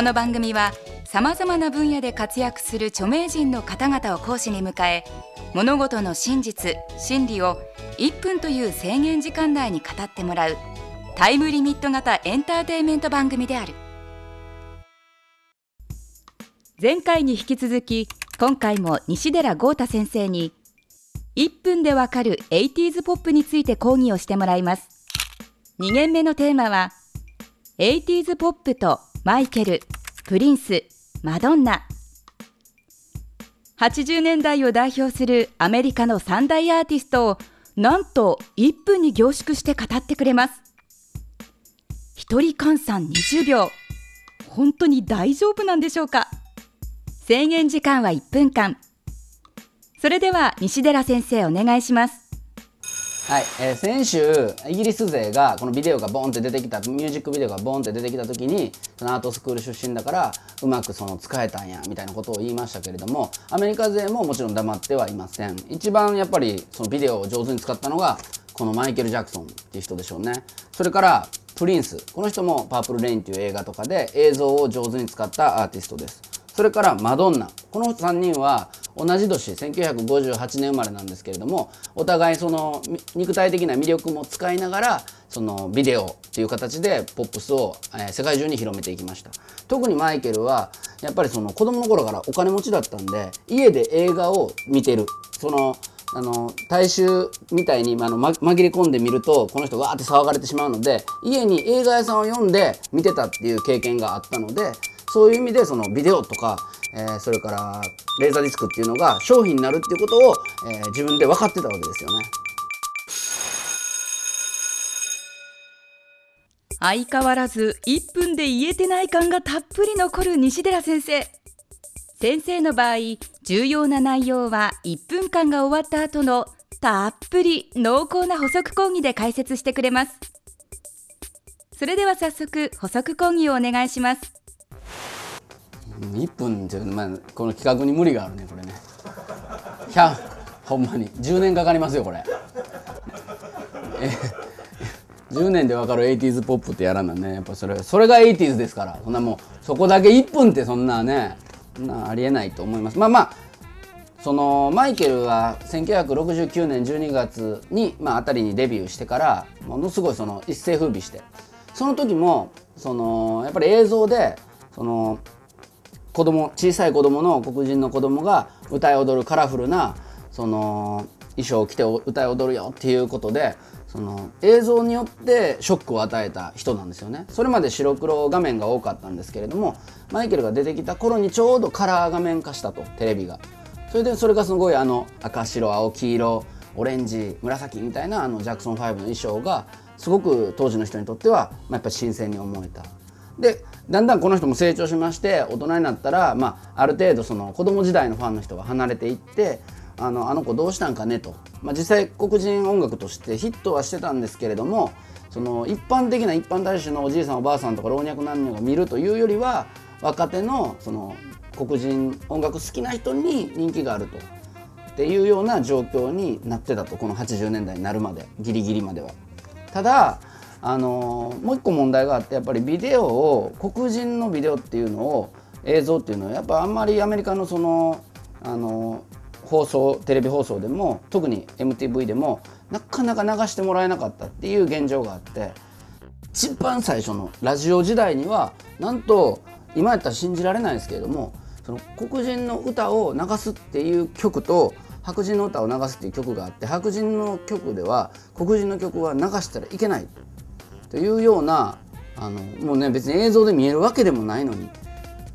この番組はさまざまな分野で活躍する著名人の方々を講師に迎え物事の真実真理を1分という制限時間内に語ってもらうタイムリミット型エンターテインメント番組である。前回に引き続き今回も西寺豪太先生に1分でわかる 80s ポップについて講義をしてもらいます。2限目のテーマは 80s ポップとマイケル、プリンス、マドンナ。80年代を代表するアメリカの三大アーティストをなんと1分に凝縮して語ってくれます。一人換算20秒。本当に大丈夫なんでしょうか。制限時間は1分間。それでは西寺先生お願いします。はい、えー、先週イギリス勢がこのビデオがボンって出てきたミュージックビデオがボンって出てきた時にそのアートスクール出身だからうまくその使えたんやみたいなことを言いましたけれどもアメリカ勢ももちろん黙ってはいません。一番やっぱりそのビデオを上手に使ったのがこのマイケル・ジャクソンっていう人でしょうね。それからプリンスこの人も「パープル・レイン」っていう映画とかで映像を上手に使ったアーティストです。それからマドンナこの3人は同じ年1958年生まれなんですけれどもお互いその肉体的な魅力も使いながらそのビデオっていう形でポップスを、え世界中に広めていきました。特にマイケルはやっぱりその子供の頃からお金持ちだったんで家で映画を見てる。そのあの大衆みたいにあの、紛れ込んでみるとこの人わーって騒がれてしまうので家に映画屋さんを読んで見てたっていう経験があったのでそういう意味でそのビデオとかえー、それからレーザーディスクっていうのが商品になるっていうことを、えー、自分で分かってたわけですよね。相変わらず1分で言えてない感がたっぷり残る西寺先生。先生の場合重要な内容は1分間が終わった後のたっぷり濃厚な補足講義で解説してくれます。それでは早速補足講義をお願いします。1分っていう、まあ、この企画に無理があるねこれね。100ほんまに。10年かかりますよこれ。え10年で分かる 80s ポップってやらなね。やっぱそれそれが 80s ですから。そんなもうそこだけ1分ってそんなねなありえないと思います。まあまあそのマイケルは1969年12月に、まあ、あたりにデビューしてからものすごいその一世風靡して。その時もそのやっぱり映像でその子供小さい子供の黒人の子供が歌い踊るカラフルなその衣装を着て歌い踊るよっていうことでその映像によってショックを与えた人なんですよね。それまで白黒画面が多かったんですけれどもマイケルが出てきた頃にちょうどカラー画面化したとテレビが。それでそれがすごいあの赤白青黄色オレンジ紫みたいなあのジャクソン5の衣装がすごく当時の人にとっては、ま、やっぱ新鮮に思えた。でだんだんこの人も成長しまして大人になったら、まあ、ある程度その子供時代のファンの人が離れていってあのあの子どうしたんかねと、まあ、実際黒人音楽としてヒットはしてたんですけれどもその一般的な一般大衆のおじいさんおばあさんとか老若男女が見るというよりは若手のその黒人音楽好きな人に人気があると。っていうような状況になってたと。この80年代になるまで。ギリギリまでは。ただあのもう一個問題があってやっぱりビデオを黒人のビデオっていうのを映像っていうのはやっぱあんまりアメリカのそのあの放送テレビ放送でも特に MTV でもなかなか流してもらえなかったっていう現状があって一番最初のラジオ時代にはなんと今やったら信じられないですけれどもその黒人の歌を流すっていう曲と白人の歌を流すっていう曲があって白人の曲では黒人の曲は流したらいけない。というようなあのもうね別に映像で見えるわけでもないのに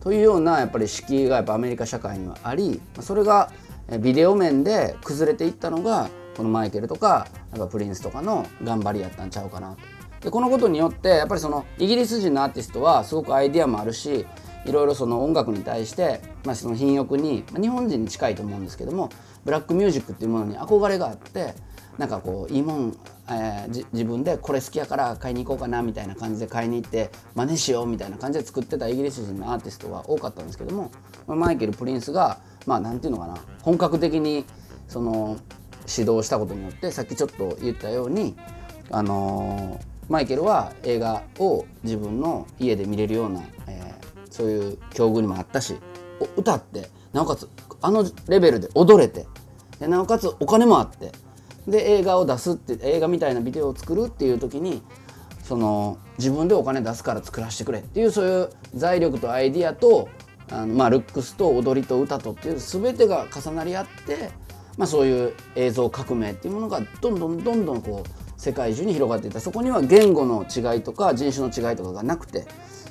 というようなやっぱり敷居がやっぱアメリカ社会にはありそれがビデオ面で崩れていったのがこのマイケルとかやっぱプリンスとかの頑張りやったんちゃうかなと。でこのことによってやっぱりそのイギリス人のアーティストはすごくアイディアもあるしいろいろその音楽に対して、まあ、その品欲に、まあ、日本人に近いと思うんですけどもブラックミュージックっていうものに憧れがあってなんかこういいもん、えー、自分でこれ好きやから買いに行こうかなみたいな感じで買いに行って真似しようみたいな感じで作ってたイギリス人のアーティストは多かったんですけどもマイケル・プリンスがまあ何て言うのかな本格的にその指導したことによってさっきちょっと言ったようにあのー、マイケルは映画を自分の家で見れるような、えー、そういう境遇にもあったし歌ってなおかつあのレベルで踊れてでなおかつお金もあってで映画を出すって映画みたいなビデオを作るっていう時にその自分でお金出すから作らせてくれっていうそういう財力とアイディアとあの、まあ、ルックスと踊りと歌とっていう全てが重なり合って、まあ、そういう映像革命っていうものがどんどんどんどんこう世界中に広がっていった。そこには言語の違いとか人種の違いとかがなくて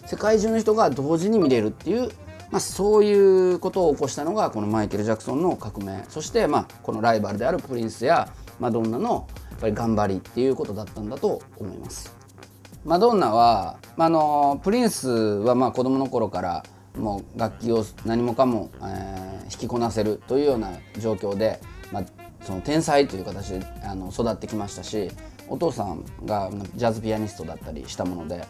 世界中の人が同時に見れるっていうまあ、そういうことを起こしたのがこのマイケル・ジャクソンの革命そしてまあこのライバルであるプリンスやマドンナのやっぱり頑張りっていうことだったんだと思います。マドンナは、あのプリンスはまあ子供の頃からもう楽器を何もかも、えー、弾きこなせるというような状況で、まあ、その天才という形であの育ってきましたしお父さんがジャズピアニストだったりしたもので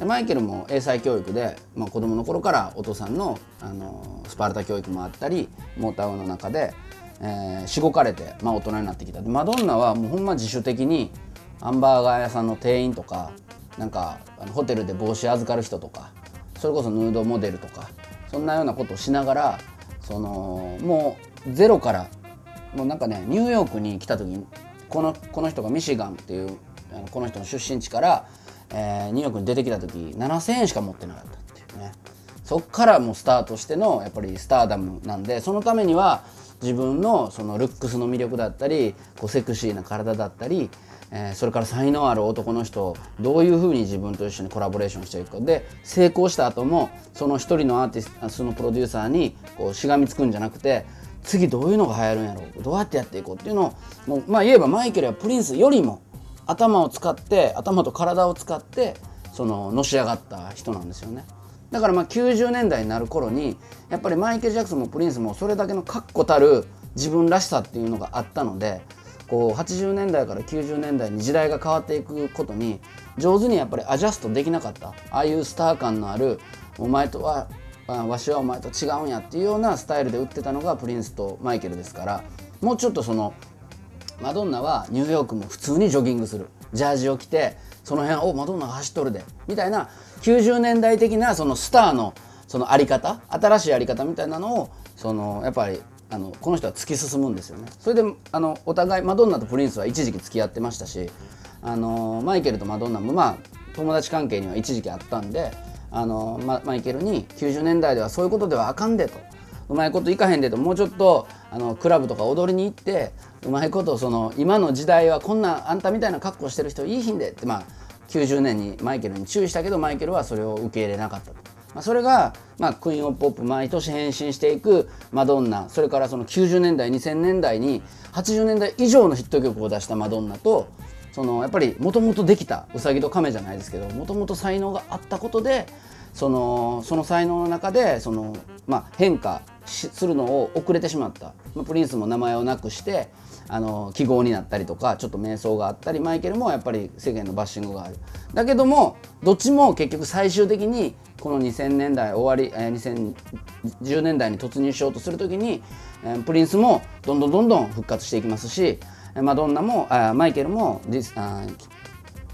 マイケルも英才教育で、まあ、子供の頃からお父さんのあのスパルタ教育もあったりモータウンの中で、えー、しごかれて、まあ、大人になってきた。でマドンナはもうほんま自主的にハンバーガー屋さんの店員とかなんかあのホテルで帽子預かる人とかそれこそヌードモデルとかそんなようなことをしながらそのもうゼロからもうなんかねニューヨークに来た時にこのこの人がミシガンっていうこの人の出身地からえー、ニューヨークに出てきた時7,000円しか持ってなかったっていうね。そっからもうスタートしてのやっぱりスターダムなんでそのためには自分のそのルックスの魅力だったりこうセクシーな体だったり、えー、それから才能ある男の人をどういうふうに自分と一緒にコラボレーションしていくか。で成功した後もその一人のアーティストそのプロデューサーにこうしがみつくんじゃなくて次どういうのが流行るんやろうどうやってやっていこうっていうのをもうまあ言えばマイケルやプリンスよりも頭を使って頭と体を使ってそののし上がった人なんですよね。だからまあ90年代になる頃にやっぱりマイケル・ジャクソンもプリンスもそれだけの確固たる自分らしさっていうのがあったのでこう80年代から90年代に時代が変わっていくことに上手にやっぱりアジャストできなかった。ああいうスター感のあるお前とはわしはお前と違うんやっていうようなスタイルで売ってたのがプリンスとマイケルですからもうちょっとそのマドンナはニューヨークも普通にジョギングする。ジャージを着てその辺おマドンナが走っとるで。みたいな90年代的なそのスターのそのあり方新しいあり方みたいなのをそのやっぱりあのこの人は突き進むんですよね。それであのお互いマドンナとプリンスは一時期付き合ってましたしあのマイケルとマドンナもまあ友達関係には一時期あったんであのママイケルに90年代ではそういうことではあかんでと。うまいこといかへんでともうちょっとあのクラブとか踊りに行ってうまいことその今の時代はこんなあんたみたいな格好してる人いいひんでってまあ90年にマイケルに注意したけどマイケルはそれを受け入れなかったと。まあ、それが、まあ、クイーン・オブ・ポップ毎年変身していくマドンナそれからその90年代2000年代に80年代以上のヒット曲を出したマドンナとそのやっぱりもともとできたウサギとカメじゃないですけどもともと才能があったことでそのその才能の中でその、まあ、変化するのを遅れてしまった。まあプリンスも名前をなくしてあの記号になったりとかちょっと迷走があったりマイケルもやっぱり世間のバッシングがある。だけどもどっちも結局最終的にこの2000年代終わり、えー、2010年代に突入しようとする時に、えー、プリンスもどんどんどんどん復活していきますしマドンナもあマイケルも This, uh,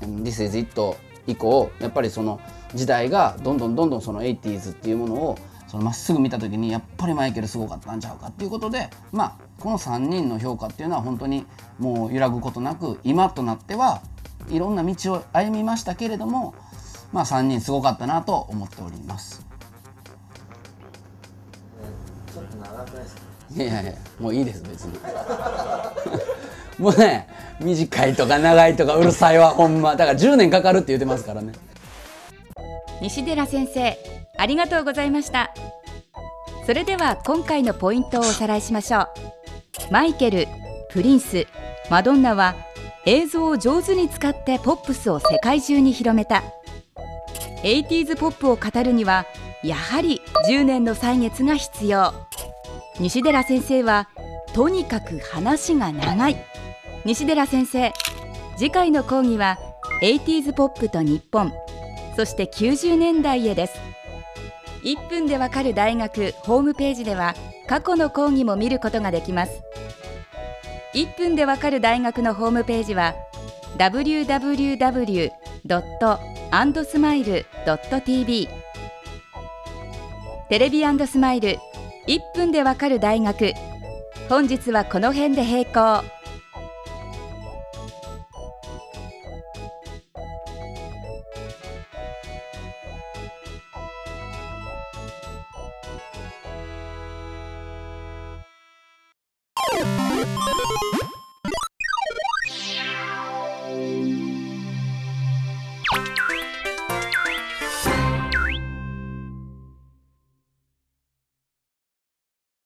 This is It 以降やっぱりその時代がどんどんどんどんその 80s っていうものをそのまっすぐ見た時にやっぱりマイケルすごかったんちゃうかっていうことでまあこの3人の評価っていうのは本当にもう揺らぐことなく今となってはいろんな道を歩みましたけれどもまあ3人すごかったなと思っております。ちょっと長くないですか？いやいやもういいです別に。もうね短いとか長いとかうるさいわほんま。だから10年かかるって言ってますからね西寺先生ありがとうございました。それでは今回のポイントをおさらいしましょう。マイケルプリンスマドンナは映像を上手に使ってポップスを世界中に広めた。80s ポップを語るにはやはり10年の歳月が必要。西寺先生はとにかく話が長い。西寺先生次回の講義は 80s ポップと日本。そして90年代へです。1分でわかる大学ホームページでは過去の講義も見ることができます。1分でわかる大学のホームページは www.andsmile.tv テレビスマイル1分でわかる大学。本日はこの辺で閉校。